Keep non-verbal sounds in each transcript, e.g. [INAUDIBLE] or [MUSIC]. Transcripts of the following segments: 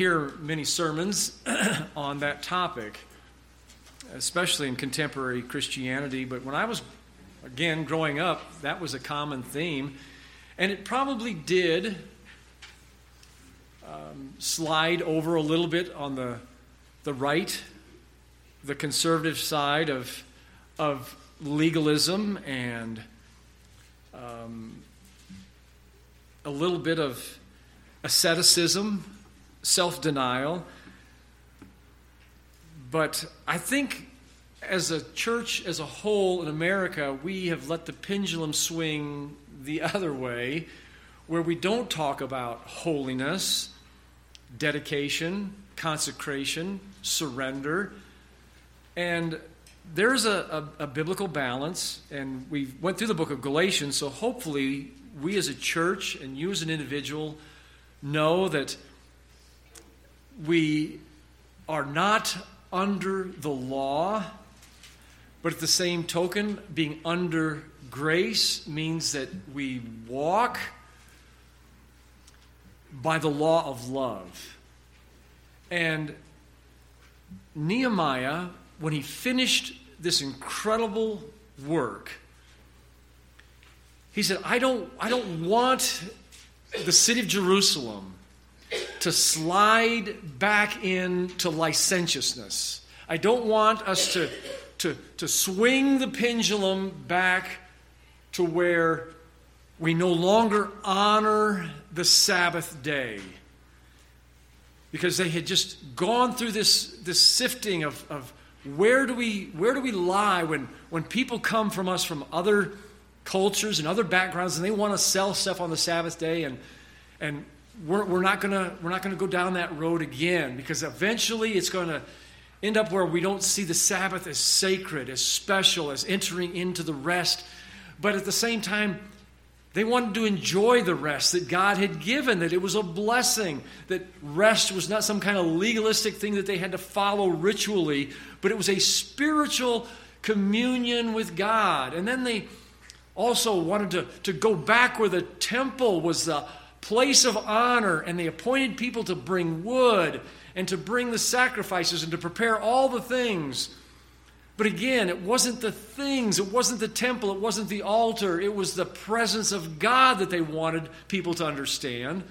hear many sermons [CLEARS THROAT] on that topic, especially in contemporary Christianity. But when I was, again, growing up, that was a common theme. And it probably did um, slide over a little bit on the, the right, the conservative side of, of legalism and um, a little bit of asceticism self denial. But I think as a church as a whole in America, we have let the pendulum swing the [LAUGHS] other way, where we don't talk about holiness, dedication, consecration, surrender. And there's a, a, a, biblical balance, and we went through the book of Galatians, so hopefully we as a church and you as an individual know that we are not under the law, but at the same token, being under grace means that we walk by the law of love. And Nehemiah, when he finished this incredible work, he said, I don't, I don't want the city of Jerusalem to slide back into licentiousness. I don't want us to, to, to swing the pendulum back to where we no longer honor the Sabbath day. Because they had just gone through this, this sifting of, of where do we where do we lie when, when people come from us from other cultures and other backgrounds and they want to sell stuff on the Sabbath day and and we're, we're not gonna we're not gonna go down that road again because eventually it's going to end up where we don't see the Sabbath as sacred, as special, as entering into the rest. But at the same time, they wanted to enjoy the rest that God had given, that it was a blessing, that rest was not some kind of legalistic thing that they had to follow ritually, but it was a spiritual communion with God. And then they also wanted to, to go back where the temple was the place of honor, and they appointed people to bring wood and to bring the sacrifices and to prepare all the things. But again, it wasn't the things, it wasn't the temple, it wasn't the altar, it was the presence of God that they wanted people to understand.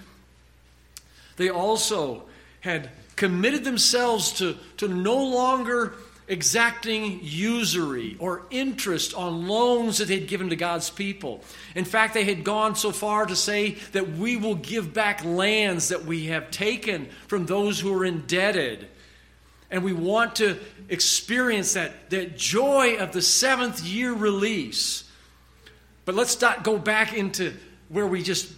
They also had committed themselves to, to no longer exacting usury or interest on loans that they'd given to God's people. In fact, they had gone so far to say that we will give back lands that we have taken from those who are indebted. And we want to experience that, that joy of the seventh year release. But let's not go back into where we just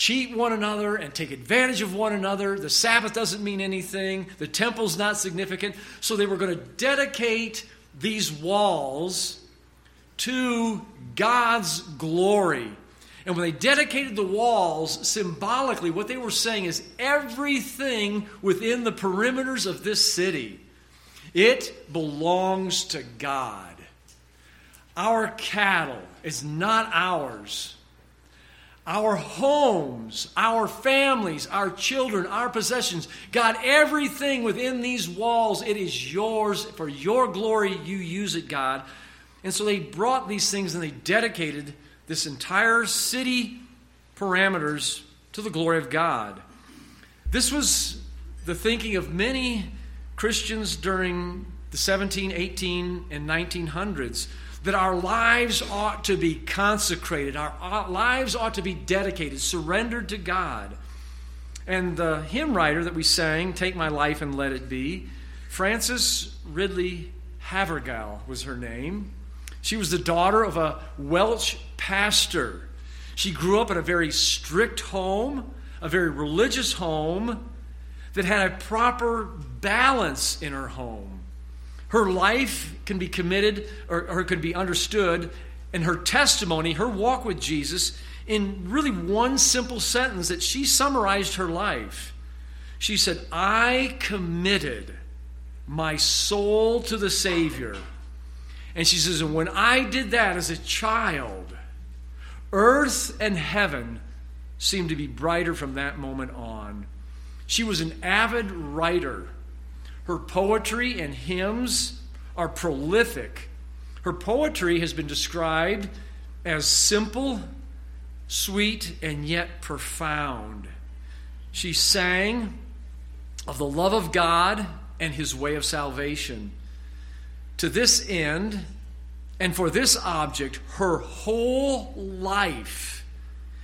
cheat one another and take advantage of one another. The Sabbath doesn't mean anything, the temple's not significant. So they were going to dedicate these walls to God's glory. And when they dedicated the walls, symbolically, what they were saying is everything within the perimeters of this city, it belongs to God. Our cattle is not ours our homes, our families, our children, our possessions. God, everything within these walls, it is yours. For your glory, you use it, God. And so they brought these things and they dedicated this entire city parameters to the glory of God. This was the thinking of many Christians during the 17, 18, and 1900s that our lives ought to be consecrated, our lives ought to be dedicated, surrendered to God. And the hymn writer that we sang, Take My Life and Let It Be, Frances Ridley Havergal was her name. She was the daughter of a Welsh pastor. She grew up in a very strict home, a very religious home that had a proper balance in her home. Her life can be committed or, or could be understood, and her testimony, her walk with Jesus, in really one simple sentence that she summarized her life. She said, I committed my soul to the Savior. And she says, and when I did that as a child, earth and heaven seemed to be brighter from that moment on. She was an avid writer. Her poetry and hymns are prolific. Her poetry has been described as simple, sweet, and yet profound. She sang of the love of God and his way of salvation. To this end, and for this object, her whole life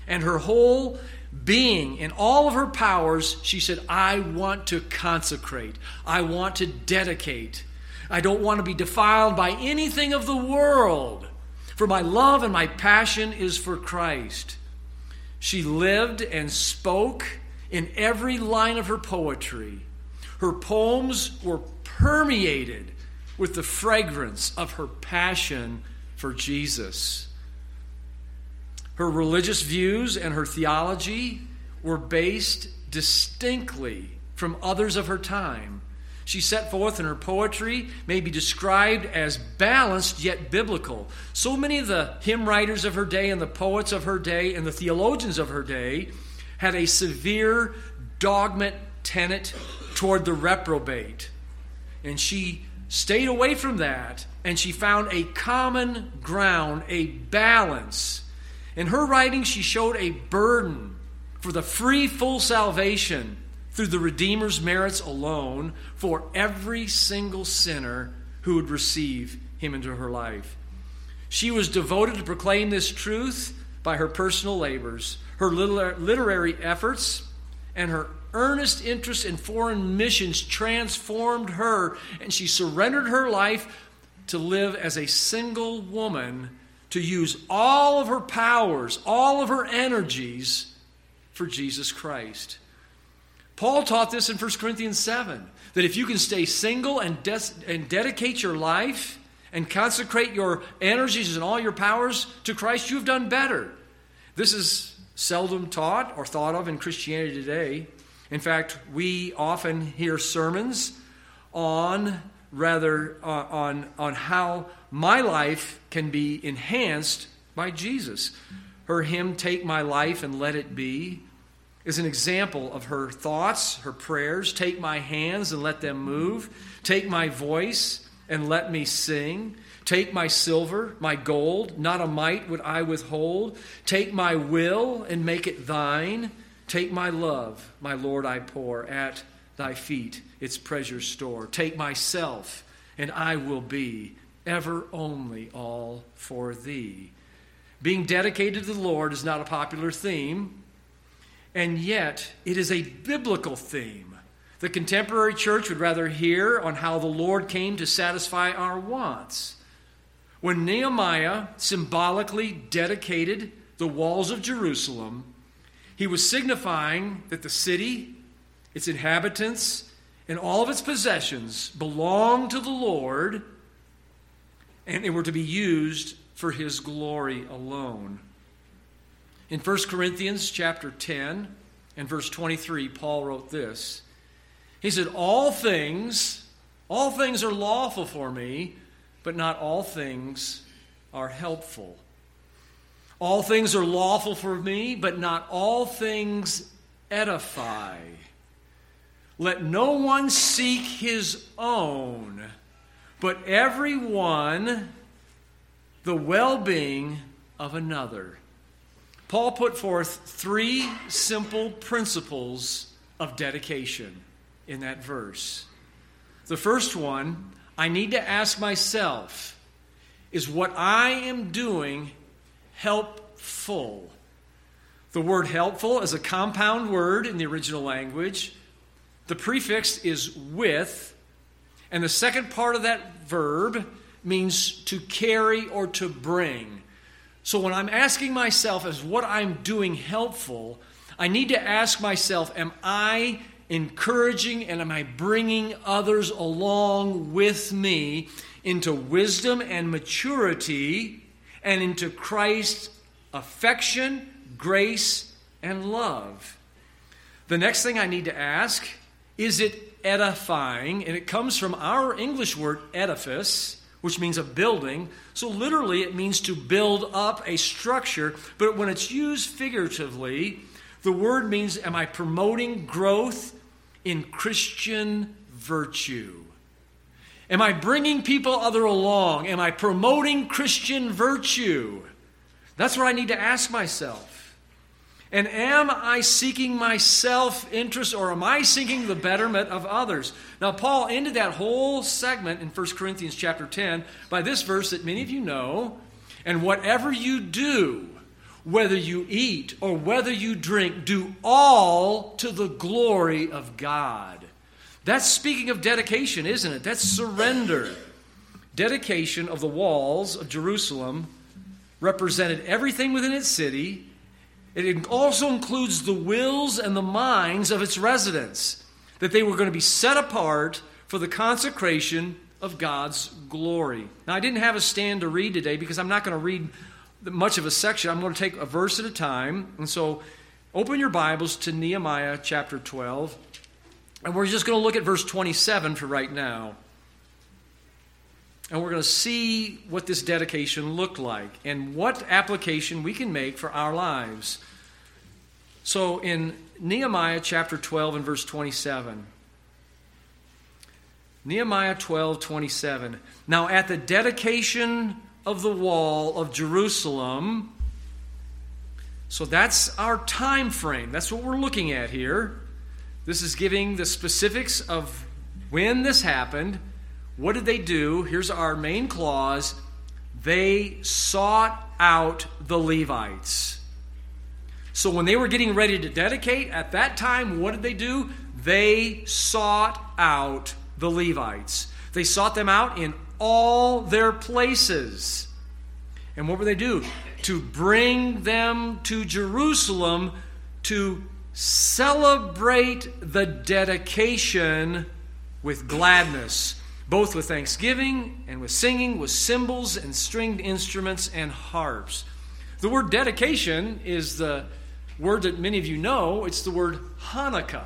and her whole being in all of her powers, she said, I want to consecrate. I want to dedicate. I don't want to be defiled by anything of the world, for my love and my passion is for Christ. She lived and spoke in every line of her poetry. Her poems were permeated with the fragrance of her passion for Jesus. Her religious views and her theology were based distinctly from others of her time. She set forth in her poetry may be described as balanced yet biblical. So many of the hymn writers of her day and the poets of her day and the theologians of her day had a severe dogmat tenet toward the reprobate. And she stayed away from that and she found a common ground, a balance. In her writing, she showed a burden for the free, full salvation through the Redeemer's merits alone for every single sinner who would receive him into her life. She was devoted to proclaim this truth by her personal labors, her literary efforts, and her earnest interest in foreign missions transformed her, and she surrendered her life to live as a single woman, to use all of her powers, all of her energies for Jesus Christ. Paul taught this in 1 Corinthians 7 that if you can stay single and, des- and dedicate your life and consecrate your energies and all your powers to Christ, you've done better. This is seldom taught or thought of in Christianity today. In fact, we often hear sermons on rather uh, on on how my life can be enhanced by Jesus. Her hymn "Take My Life and Let It Be" is an example of her thoughts, her prayers. Take my hands and let them move. Take my voice and let me sing. Take my silver, my gold, not a mite would I withhold. Take my will and make it thine. Take my love, my Lord, I pour at thy feet its treasure store. Take myself, and I will be ever only all for thee. Being dedicated to the Lord is not a popular theme, and yet it is a biblical theme. The contemporary church would rather hear on how the Lord came to satisfy our wants. When Nehemiah symbolically dedicated the walls of Jerusalem, he was signifying that the city, its inhabitants, and all of its possessions belonged to the Lord and they were to be used for his glory alone. In 1 Corinthians chapter 10 and verse 23, Paul wrote this. He said, All things, all things are lawful for me, but not all things are helpful. All things are lawful for me, but not all things edify. Let no one seek his own, but every one the well being of another. Paul put forth three simple principles of dedication in that verse. The first one, I need to ask myself, is what I am doing helpful. The word helpful is a compound word in the original language. The prefix is with, and the second part of that verb means to carry or to bring. So when I'm asking myself, is what I'm doing helpful? I need to ask myself, am I encouraging and am I bringing others along with me into wisdom and maturity and into Christ's affection, grace, and love. The next thing I need to ask is it edifying? And it comes from our English word edifice, which means a building. So literally, it means to build up a structure. But when it's used figuratively, the word means am I promoting growth in Christian virtue? Am I bringing people other along? Am I promoting Christian virtue? That's what I need to ask myself. And am I seeking my self interest or am I seeking the betterment of others? Now, Paul ended that whole segment in 1 Corinthians chapter 10 by this verse that many of you know. And whatever you do, whether you eat or whether you drink, do all to the glory of God. That's speaking of dedication, isn't it? That's surrender. Dedication of the walls of Jerusalem represented everything within its city it also includes the wills and the minds of its residents, that they were going to be set apart for the consecration of God's glory. Now, I didn't have a stand to read today because I'm not going to read much of a section. I'm going to take a verse at a time. And so, open your Bibles to Nehemiah chapter 12. And we're just going to look at verse 27 for right now. And we're going to see what this dedication looked like and what application we can make for our lives. So in Nehemiah chapter 12 and verse 27, Nehemiah 12, 27. Now, at the dedication of the wall of Jerusalem, so that's our time frame. That's what we're looking at here. This is giving the specifics of when this happened what did they do? Here's our main clause they sought out the Levites. So when they were getting ready to dedicate, at that time, what did they do? They sought out the Levites. They sought them out in all their places. And what would they do? To bring them to Jerusalem to celebrate the dedication with gladness both with thanksgiving and with singing, with cymbals and stringed instruments and harps. The word dedication is the word that many of you know. It's the word Hanukkah.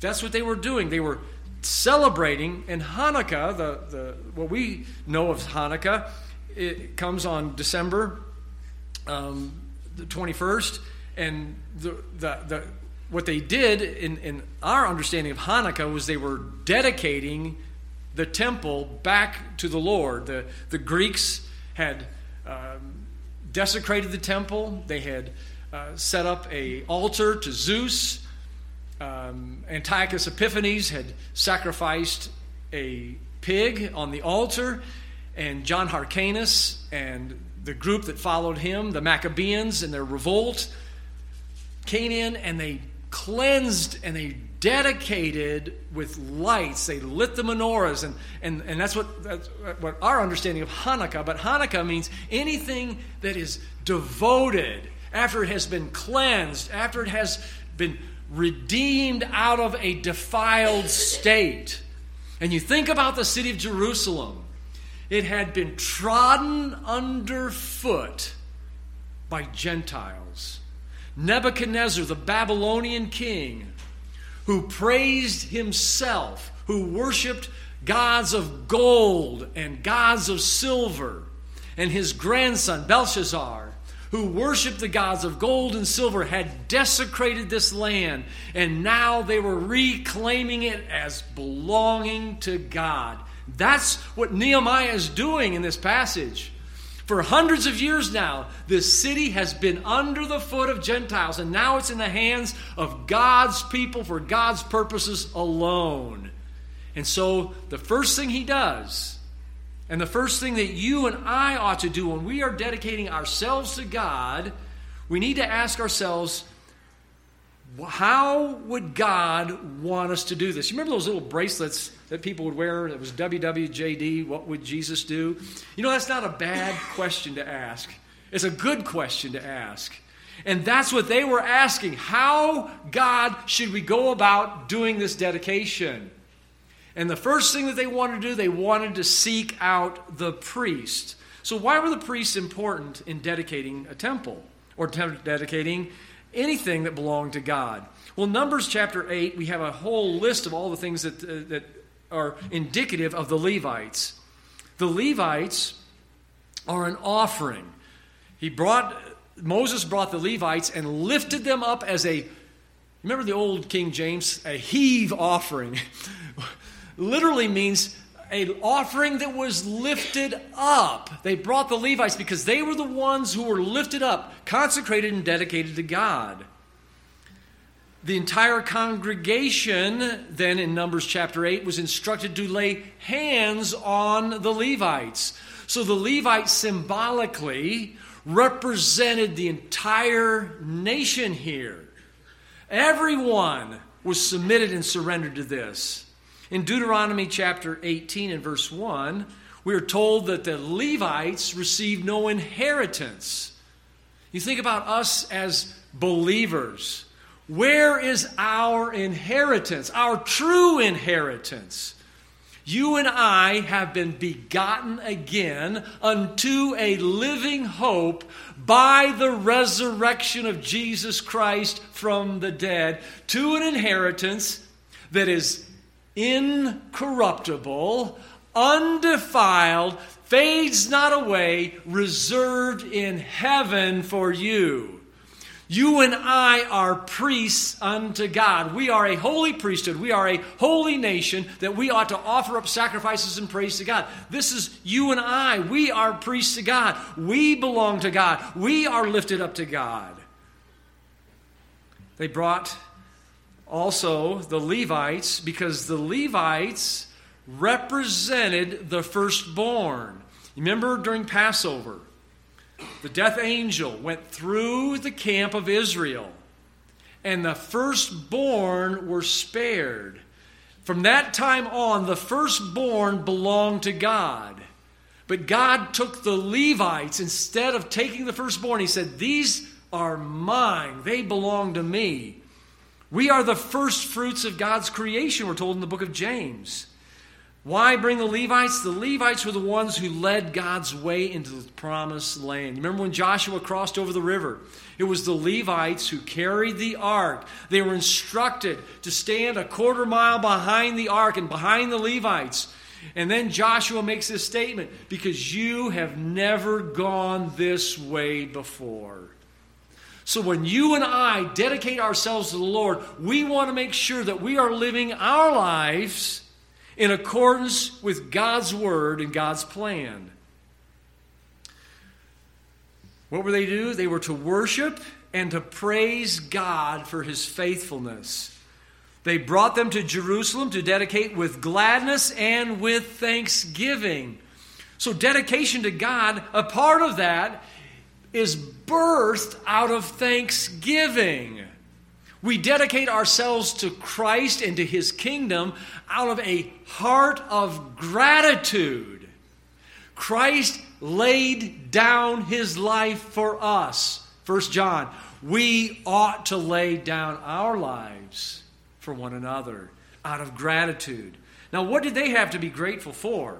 That's what they were doing. They were celebrating, and Hanukkah, the, the, what we know of Hanukkah, it comes on December um, the 21st, and the, the, the, what they did in, in our understanding of Hanukkah was they were dedicating the temple back to the Lord. The, the Greeks had um, desecrated the temple, they had uh, set up a altar to Zeus. Um, Antiochus Epiphanes had sacrificed a pig on the altar, and John Hyrcanus and the group that followed him, the Maccabees, in their revolt, came in and they cleansed and they dedicated with lights. They lit the menorahs, and, and, and that's, what, that's what our understanding of Hanukkah. But Hanukkah means anything that is devoted after it has been cleansed, after it has been redeemed out of a defiled state. And you think about the city of Jerusalem, it had been trodden underfoot by Gentiles. Nebuchadnezzar, the Babylonian king, who praised himself, who worshiped gods of gold and gods of silver, and his grandson, Belshazzar, who worshiped the gods of gold and silver, had desecrated this land, and now they were reclaiming it as belonging to God. That's what Nehemiah is doing in this passage. For hundreds of years now, this city has been under the foot of Gentiles, and now it's in the hands of God's people for God's purposes alone. And so, the first thing he does, and the first thing that you and I ought to do when we are dedicating ourselves to God, we need to ask ourselves, how would God want us to do this? You remember those little bracelets that people would wear It was WWJD, what would Jesus do? You know, that's not a bad [LAUGHS] question to ask. It's a good question to ask. And that's what they were asking. How, God, should we go about doing this dedication? And the first thing that they wanted to do, they wanted to seek out the priest. So, why were the priests important in dedicating a temple or dedicating anything that belonged to God? Well, Numbers chapter 8, we have a whole list of all the things that, uh, that are indicative of the Levites. The Levites are an offering. He brought Moses brought the Levites and lifted them up as a Remember the old King James? A heave offering [LAUGHS] literally means an offering that was lifted up. They brought the Levites because they were the ones who were lifted up, consecrated, and dedicated to God. The entire congregation, then in Numbers chapter 8, was instructed to lay hands on the Levites. So the Levites symbolically represented the entire nation here. Everyone was submitted and surrendered to this. In Deuteronomy chapter 18 and verse 1, we are told that the Levites received no inheritance. You think about us as believers. Where is our inheritance, our true inheritance? You and I have been begotten again unto a living hope by the resurrection of Jesus Christ from the dead to an inheritance that is incorruptible, undefiled, fades not away, reserved in heaven for you. You and I are priests unto God. We are a holy priesthood. We are a holy nation that we ought to offer up sacrifices and praise to God. This is you and I. We are priests to God. We belong to God. We are lifted up to God. They brought also the Levites because the Levites represented the firstborn. Remember during Passover, the death angel went through the camp of Israel, and the firstborn were spared. From that time on, the firstborn belonged to God. But God took the Levites, instead of taking the firstborn, He said, These are mine, they belong to me. We are the first fruits of God's creation, we're told in the book of James. Why bring the Levites? The Levites were the ones who led God's way into the promised land. Remember when Joshua crossed over the river? It was the Levites who carried the ark. They were instructed to stand a quarter mile behind the ark and behind the Levites. And then Joshua makes this statement because you have never gone this way before. So when you and I dedicate ourselves to the Lord, we want to make sure that we are living our lives in accordance with God's word and God's plan. What were they to do? They were to worship and to praise God for his faithfulness. They brought them to Jerusalem to dedicate with gladness and with thanksgiving. So, dedication to God, a part of that is birthed out of thanksgiving. We dedicate ourselves to Christ and to his kingdom out of a heart of gratitude. Christ laid down his life for us. First John, we ought to lay down our lives for one another out of gratitude. Now, what did they have to be grateful for?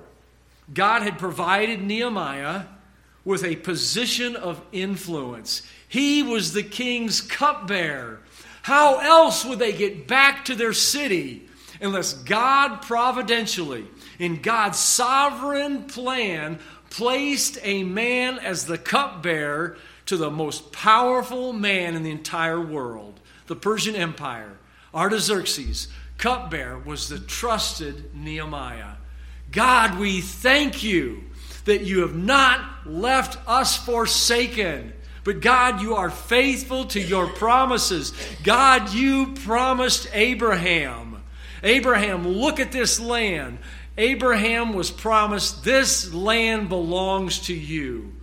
God had provided Nehemiah with a position of influence. He was the king's cupbearer. How else would they get back to their city unless God providentially, in God's sovereign plan, placed a man as the cupbearer to the most powerful man in the entire world, the Persian Empire? Artaxerxes, cupbearer, was the trusted Nehemiah. God, we thank you that you have not left us forsaken. But God, you are faithful to your promises. God, you promised Abraham. Abraham, look at this land. Abraham was promised, This land belongs to you.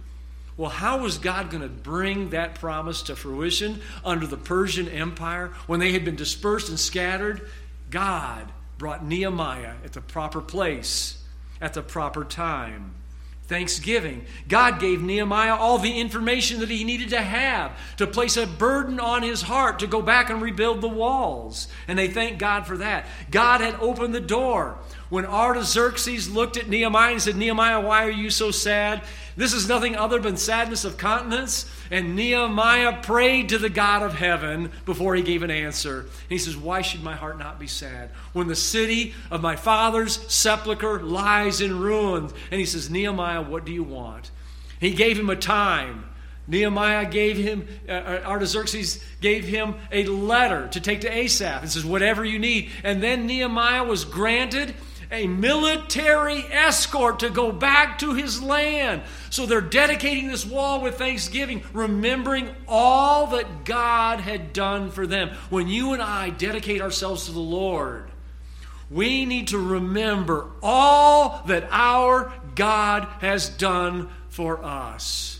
Well, how was God going to bring that promise to fruition under the Persian Empire when they had been dispersed and scattered? God brought Nehemiah at the proper place, at the proper time thanksgiving. God gave Nehemiah all the information that he needed to have to place a burden on his heart to go back and rebuild the walls. And they thank God for that. God had opened the door. When Artaxerxes looked at Nehemiah and said, Nehemiah, why are you so sad? This is nothing other than sadness of countenance. And Nehemiah prayed to the God of heaven before he gave an answer. And he says, Why should my heart not be sad? When the city of my father's sepulchre lies in ruins. And he says, Nehemiah, what do you want? He gave him a time Nehemiah gave him, uh, Artaxerxes gave him a letter to take to Asaph and says, Whatever you need. And then Nehemiah was granted a military escort to go back to his land. So they're dedicating this wall with thanksgiving, remembering all that God had done for them. When you and I dedicate ourselves to the Lord, we need to remember all that our God has done for us.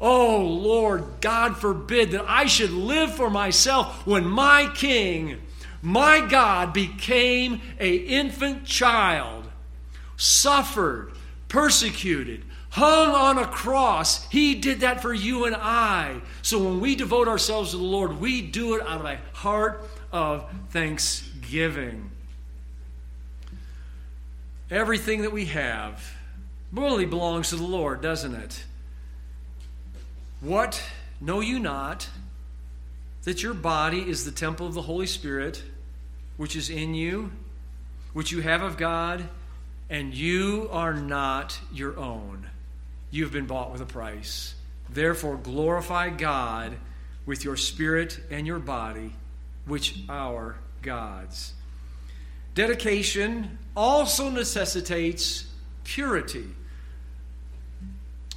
Oh Lord, God forbid that I should live for myself when my king my God became a infant child, suffered, persecuted, hung on a cross. He did that for you and I. So when we devote ourselves to the Lord, we do it out of a heart of thanksgiving. Everything that we have really belongs to the Lord, doesn't it? What know you not that your body is the temple of the Holy Spirit, which is in you, which you have of God, and you are not your own. You have been bought with a price. Therefore, glorify God with your spirit and your body, which are God's. Dedication also necessitates purity.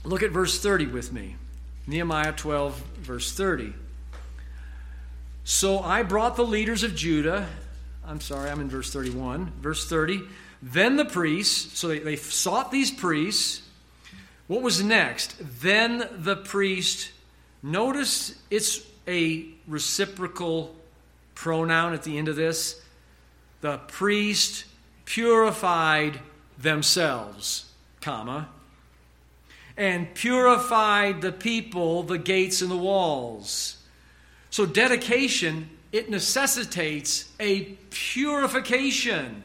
Look at verse 30 with me. Nehemiah 12, verse 30. So I brought the leaders of Judah. I'm sorry, I'm in verse 31. Verse 30. Then the priests, so they, they sought these priests. What was next? Then the priest, notice it's a reciprocal pronoun at the end of this. The priest purified themselves, comma, and purified the people, the gates and the walls. So, dedication, it necessitates a purification.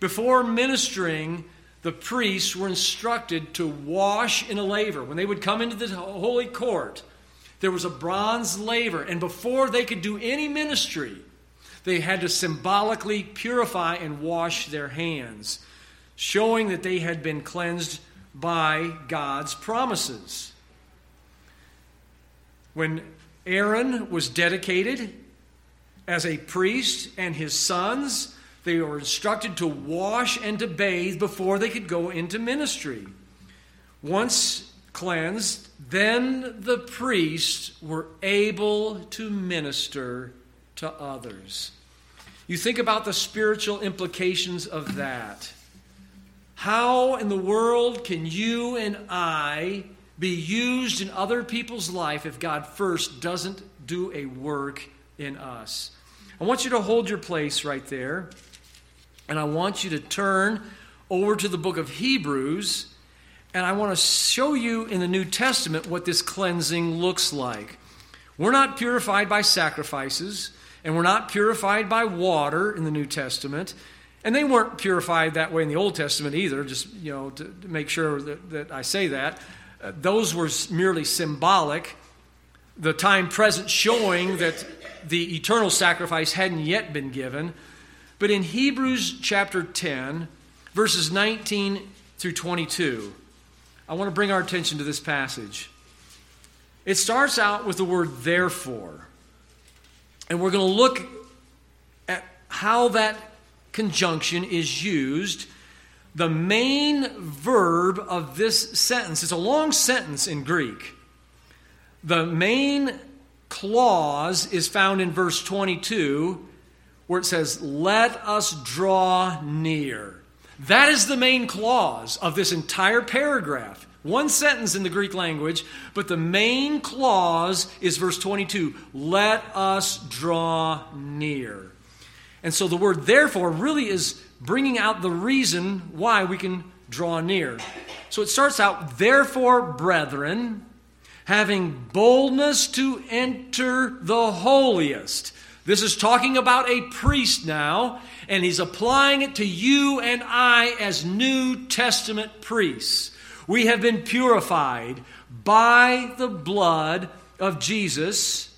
Before ministering, the priests were instructed to wash in a laver. When they would come into the holy court, there was a bronze laver, and before they could do any ministry, they had to symbolically purify and wash their hands, showing that they had been cleansed by God's promises. When Aaron was dedicated as a priest, and his sons, they were instructed to wash and to bathe before they could go into ministry. Once cleansed, then the priests were able to minister to others. You think about the spiritual implications of that. How in the world can you and I be used in other people's life if God first doesn't do a work in us. I want you to hold your place right there, and I want you to turn over to the book of Hebrews, and I want to show you in the New Testament what this cleansing looks like. We're not purified by sacrifices, and we're not purified by water in the New Testament. And they weren't purified that way in the Old Testament either, just you know, to, to make sure that, that I say that. Those were merely symbolic, the time present showing that the eternal sacrifice hadn't yet been given. But in Hebrews chapter 10, verses 19 through 22, I want to bring our attention to this passage. It starts out with the word therefore. And we're going to look at how that conjunction is used the main verb of this sentence. It's a long sentence in Greek. The main clause is found in verse 22 where it says, Let us draw near. That is the main clause of this entire paragraph. One sentence in the Greek language, but the main clause is verse 22 Let us draw near. And so the word therefore really is bringing out the reason why we can draw near. So it starts out, therefore, brethren, having boldness to enter the holiest. This is talking about a priest now, and he's applying it to you and I as New Testament priests. We have been purified by the blood of Jesus.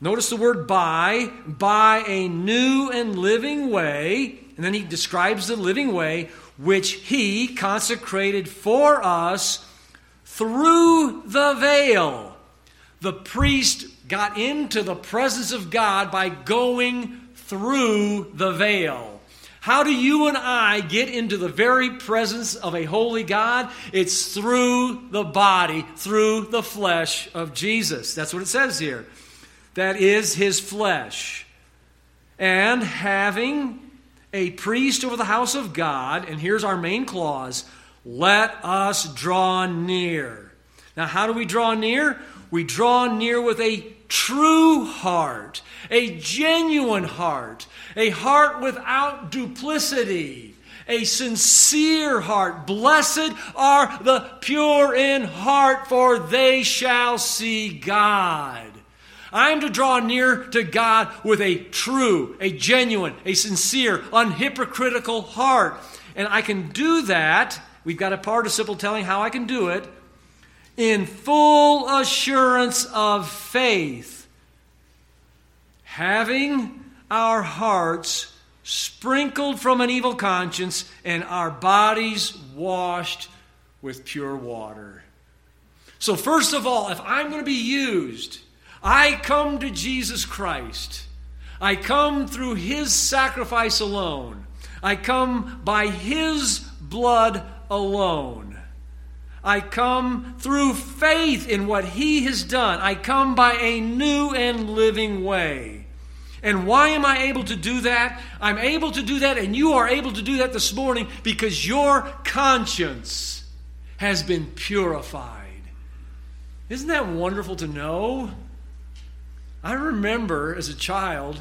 Notice the word by, by a new and living way and then he describes the living way which he consecrated for us through the veil. the priest got into the presence of God by going through the veil. How do you and I get into the very presence of a holy God? It's through the body, through the flesh of Jesus. That's what it says here. That is his flesh. And having a priest over the house of God, and here's our main clause let us draw near. Now, how do we draw near? We draw near with a true heart, a genuine heart, a heart without duplicity, a sincere heart. Blessed are the pure in heart, for they shall see God. I'm to draw near to God with a true, a genuine, a sincere, unhypocritical heart. And I can do that. We've got a participle telling how I can do it in full assurance of faith, having our hearts sprinkled from an evil conscience and our bodies washed with pure water. So, first of all, if I'm going to be used, I come to Jesus Christ. I come through his sacrifice alone. I come by his blood alone. I come through faith in what He has done. I come by a new and living way. And why am I able to do that? I'm able to do that, and you are able to do that this morning because your conscience has been purified. Isn't that wonderful to know? I remember as a child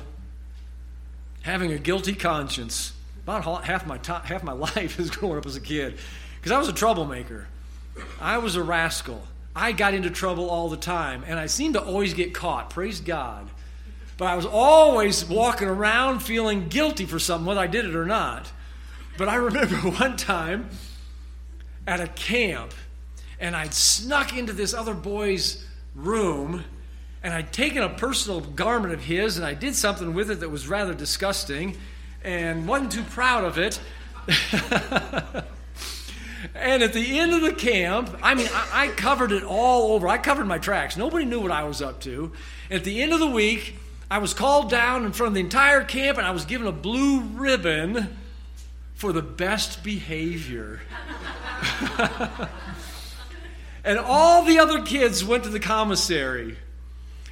having a guilty conscience. About half my, time, half my [LAUGHS] life is growing up as a kid because I was a troublemaker. I was a rascal. I got into trouble all the time, and I seemed to always get caught. Praise God. But I was always walking around feeling guilty for something, whether I did it or not. But I remember [LAUGHS] one time at a camp, and I'd snuck into this other boy's room, and I'd taken a personal garment of his, and I did something with it that was rather disgusting, and wasn't too proud of it. [LAUGHS] And at the end of the camp, I mean, I, I, covered it all over. I covered my tracks. Nobody knew what I was up to. At the end of the week, I was called down in front of the entire camp and I was given a blue ribbon for the best behavior. [LAUGHS] and all the other kids went to the commissary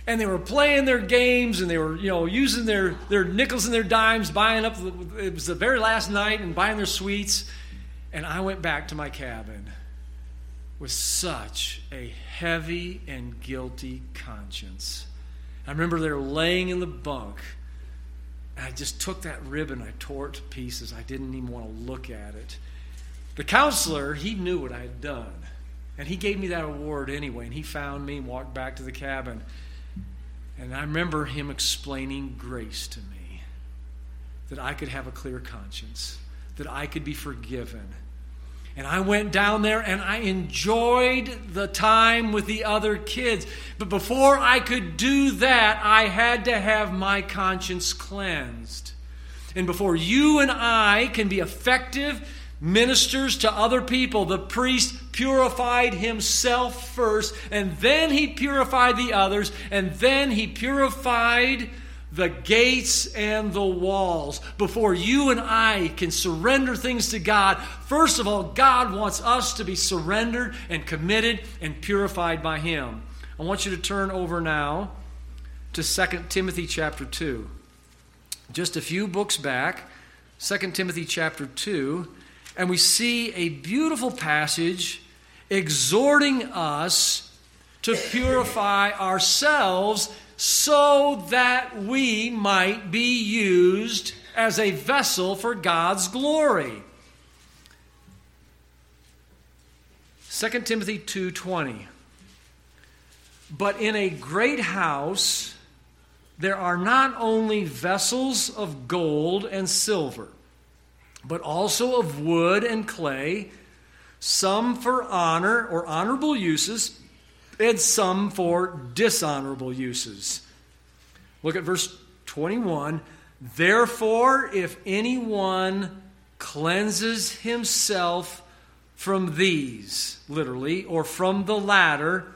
and they were playing their games and they were you know using their, their nickels and their dimes buying up it was the very last night and buying their sweets and I went back to my cabin with such a heavy and guilty conscience. I remember they were laying in the bunk, and I just took that ribbon, I tore it to pieces. I didn't even want to look at it. The counselor, he knew what I had done, and he gave me that award anyway, and he found me and walked back to the cabin. And I remember him explaining grace to me that I could have a clear conscience that I could be forgiven. And I went down there and I enjoyed the time with the other kids. But before I could do that, I had to have my conscience cleansed. And before you and I can be effective ministers to other people, the priest purified himself first, and then he purified the others, and then he purified the gates and the walls. Before you and I can surrender things to God, first of all, God wants us to be surrendered and committed and purified by Him. I want you to turn over now to 2 Timothy chapter 2. Just a few books back, 2 Timothy chapter 2, and we see a beautiful passage exhorting us to purify ourselves so that we might be used as a vessel for God's glory. 2 Timothy 2:20 But in a great house there are not only vessels of gold and silver but also of wood and clay some for honor or honorable uses and some for dishonorable uses. Look at verse 21. Therefore, if anyone cleanses himself from these, literally, or from the latter,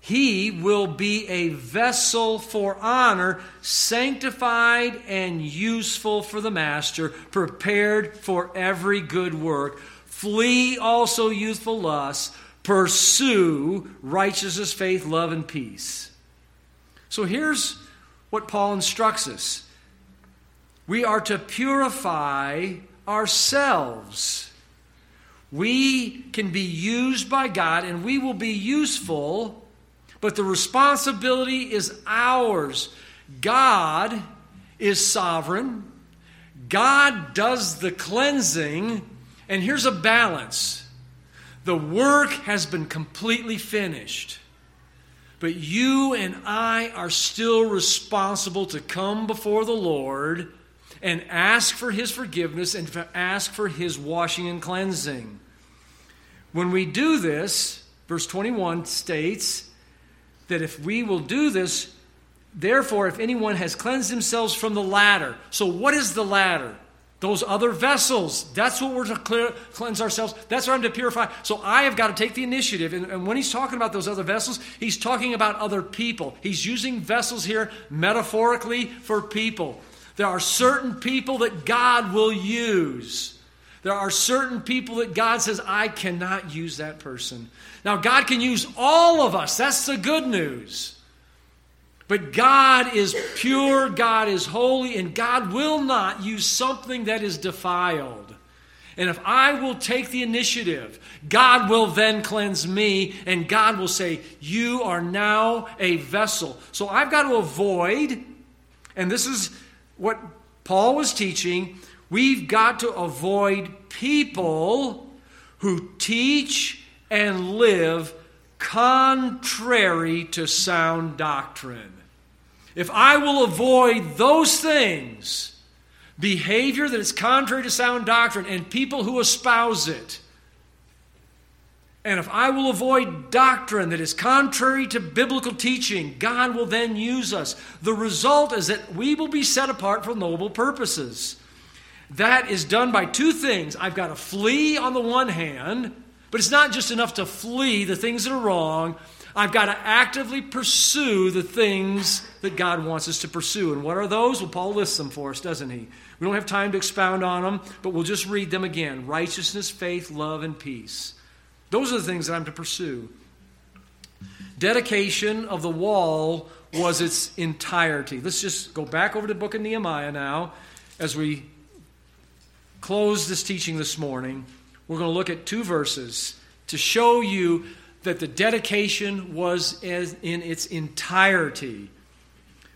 he will be a vessel for honor, sanctified and useful for the master, prepared for every good work. Flee also youthful lusts, pursue righteousness, faith, love, and peace. So here's what Paul instructs us we are to purify ourselves. We can be used by God and we will be useful but the responsibility is ours. God is sovereign, God does the cleansing, and here's a balance the work has been completely finished. But you and I are still responsible to come before the Lord and ask for His forgiveness and ask for His washing and cleansing. When we do this, verse 21 states, that if we will do this, therefore, if anyone has cleansed themselves from the latter. So, what is the latter? Those other vessels. That's what we're to clear, cleanse ourselves. That's what I'm to purify. So I have got to take the initiative. And, and when he's talking about those other vessels, he's talking about other people. He's using vessels here metaphorically for people. There are certain people that God will use. There are certain people that God says, I cannot use that person. Now, God can use all of us. That's the good news. But God is pure, God is holy, and God will not use something that is defiled. And if I will take the initiative, God will then cleanse me, and God will say, You are now a vessel. So I've got to avoid, and this is what Paul was teaching, we've got to avoid people who teach and live contrary to sound doctrine. If I will avoid those things, behavior that is contrary to sound doctrine, and people who espouse it, and if I will avoid doctrine that is contrary to biblical teaching, God will then use us. The result is that we will be set apart for noble purposes. That is done by two things. I've got to flee on the one hand but it's not just enough to flee the things that are wrong. I've got to actively pursue the things that God wants us to pursue. And what are those? Well, Paul lists them for us, doesn't he? We don't have time to expound on them, but we'll just read them again righteousness, faith, love, and peace. Those are the things that I'm to pursue. Dedication of the wall was its entirety. Let's just go back over to the book of Nehemiah now as we close this teaching this morning we're going to look at two verses to show you that the dedication was in its entirety.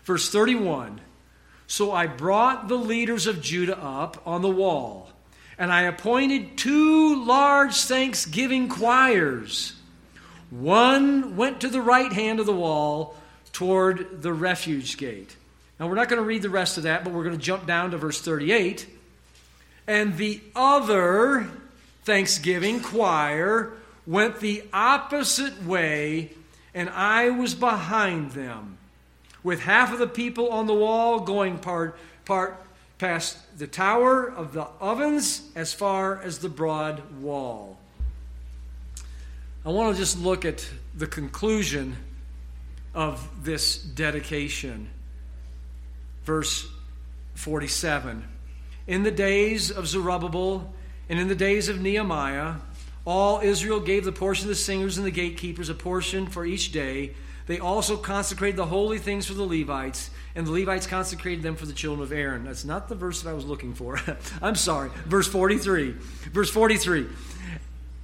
Verse 31 So I brought the leaders of Judah up on the wall, and I appointed two large thanksgiving choirs. One went to the right hand of the wall toward the refuge gate. Now, we're not going to read the rest of that, but we're going to jump down to verse 38. And the other Thanksgiving choir went the opposite way, and I was behind them, with half of the people on the wall going part, part past the tower of the ovens as far as the broad wall. I want to just look at the conclusion of this dedication. Verse 47. In the days of Zerubbabel, and in the days of Nehemiah, all Israel gave the portion of the singers and the gatekeepers a portion for each day. They also consecrated the holy things for the Levites, and the Levites consecrated them for the children of Aaron. That's not the verse that I was looking for. [LAUGHS] I'm sorry. Verse 43. Verse 43.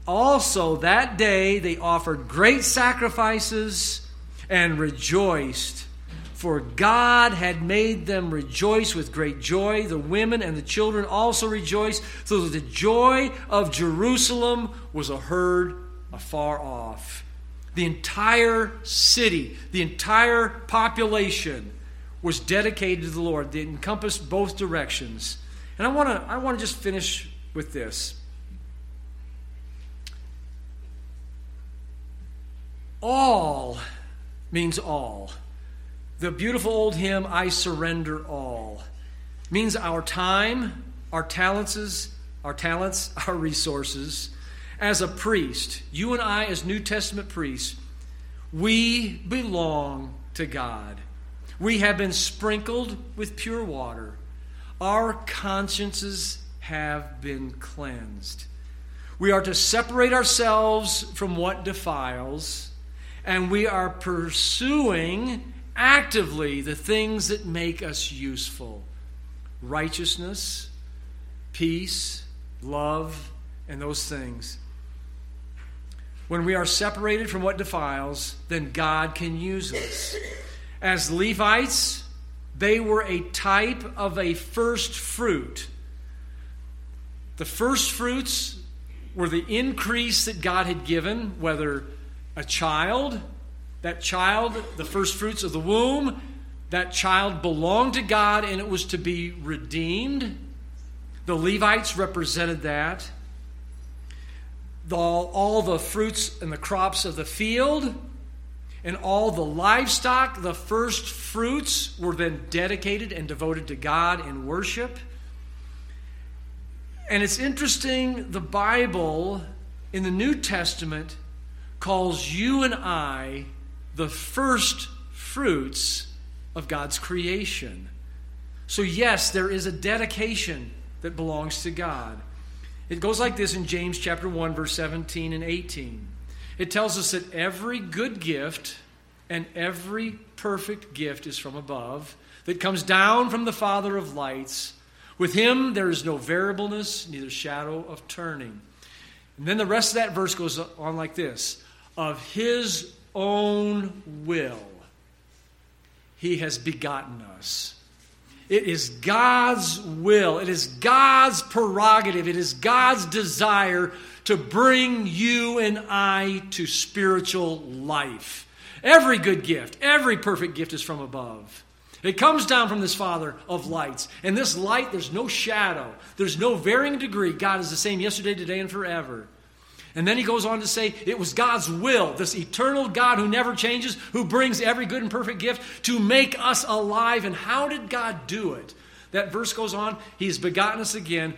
Also, that day they offered great sacrifices and rejoiced for God had made them rejoice with great joy. The women and the children also rejoiced, so that the joy of Jerusalem was a heard afar off. The entire city, the entire population was dedicated to the Lord. They encompassed both directions. And I want to I want to just finish with this. All means all. The beautiful old hymn, I Surrender All, means our time, our talents, our talents, [LAUGHS] our resources. As a priest, you and I, as New Testament priests, We belong to God. We have been sprinkled with pure water. Our consciences have been cleansed. We are to separate ourselves from what defiles, and we are pursuing actively the things that make us useful righteousness, peace, love, and those things. When we are separated from what defiles, then God can use us. As Levites, they were a type of a first fruit. The first fruits were the increase that God had given, whether a child, that child, the first fruits of the womb, that child belonged to God and it was to be redeemed. The Levites represented that. The, all the fruits and the crops of the field and all the livestock, the first fruits, were then dedicated and devoted to God in worship. And it's interesting, the Bible in the New Testament calls you and I the first fruits of God's creation. So, yes, there is a dedication that belongs to God. It goes like this in James chapter 1 verse 17 and 18. It tells us that every good gift and every perfect gift is from above that comes down from the Father of lights with him there is no variableness, neither shadow of turning. And then the rest of that verse goes on like this Of his own will, he has begotten us. It is God's will, it is God's prerogative, it is God's desire to bring you and I to spiritual life. Every good gift, every perfect gift is from above. It comes down from this Father of lights. And this light, there's no shadow, there's no varying degree. God is the same yesterday, today, and forever. And then he goes on to say, it was God's will, this eternal God who never changes, who brings every good and perfect gift to make us alive. And how did God do it? That verse goes on, He's begotten us again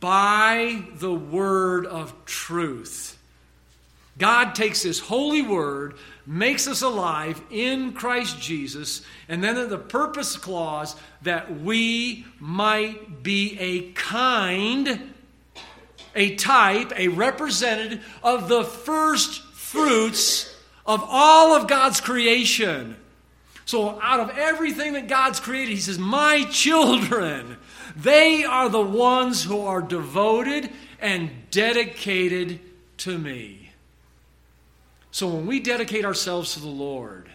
by the word of truth. God takes His holy word, makes us alive in Christ Jesus, and then the purpose clause that we might be a kind, a type, a representative of the first fruits of all of God's creation. So, out of everything that God's created, He says, My children, they are the ones who are devoted and dedicated to me. So when we dedicate ourselves to the Lord,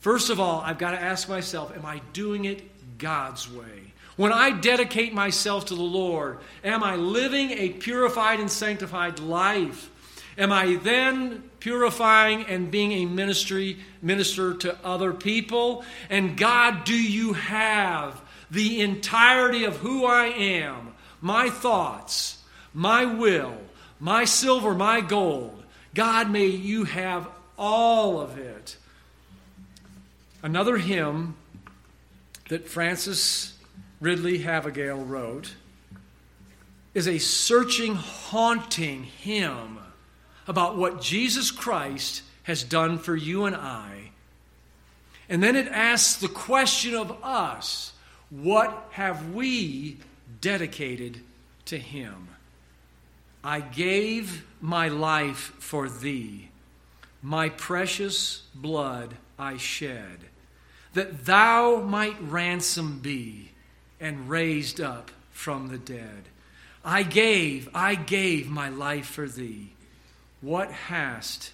first of all, I've got to ask myself, am I doing it God's way? When I dedicate myself to the Lord, am I living a purified and sanctified life? Am I then purifying and being a ministry minister to other people? And God, do you have the entirety of who I am, my thoughts, my will, my silver, my gold, God, may you have all of it. Another hymn that Frances Ridley Havergal wrote is a searching, haunting hymn about what Jesus Christ has done for you and I. And then it asks the question of us what have we dedicated to Him? I gave my life for thee, my precious blood I shed, that thou might ransom be and raised up from the dead. I gave, I gave my life for thee. What hast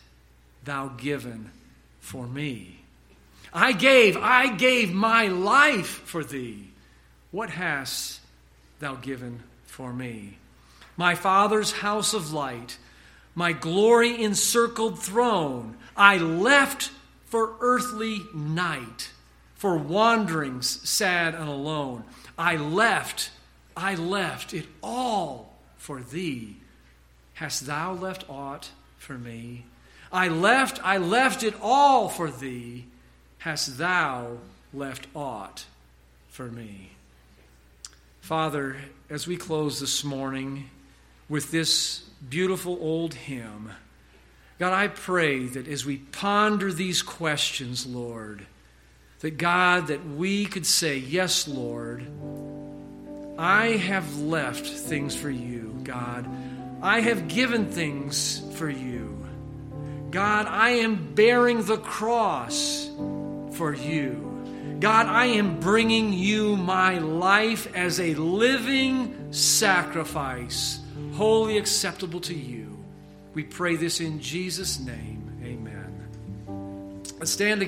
thou given for me? I gave, I gave my life for thee. What hast thou given for me? my Father's house of light, my glory encircled throne, I left for earthly night, for wanderings sad and alone. I left, I left it all for thee. Hast thou left aught for me? I left, I left it all for thee. Hast thou left aught for me? Father, as we close this morning, with this beautiful old hymn. God, I pray that as we ponder these questions, Lord, that God, that we could say, Yes, Lord, I have left things for you, God. I have given things for you. God, I am bearing the cross for you. God, I am bringing you my life as a living sacrifice, wholly acceptable to you. We pray this in Jesus' name. Amen. Let's stand again.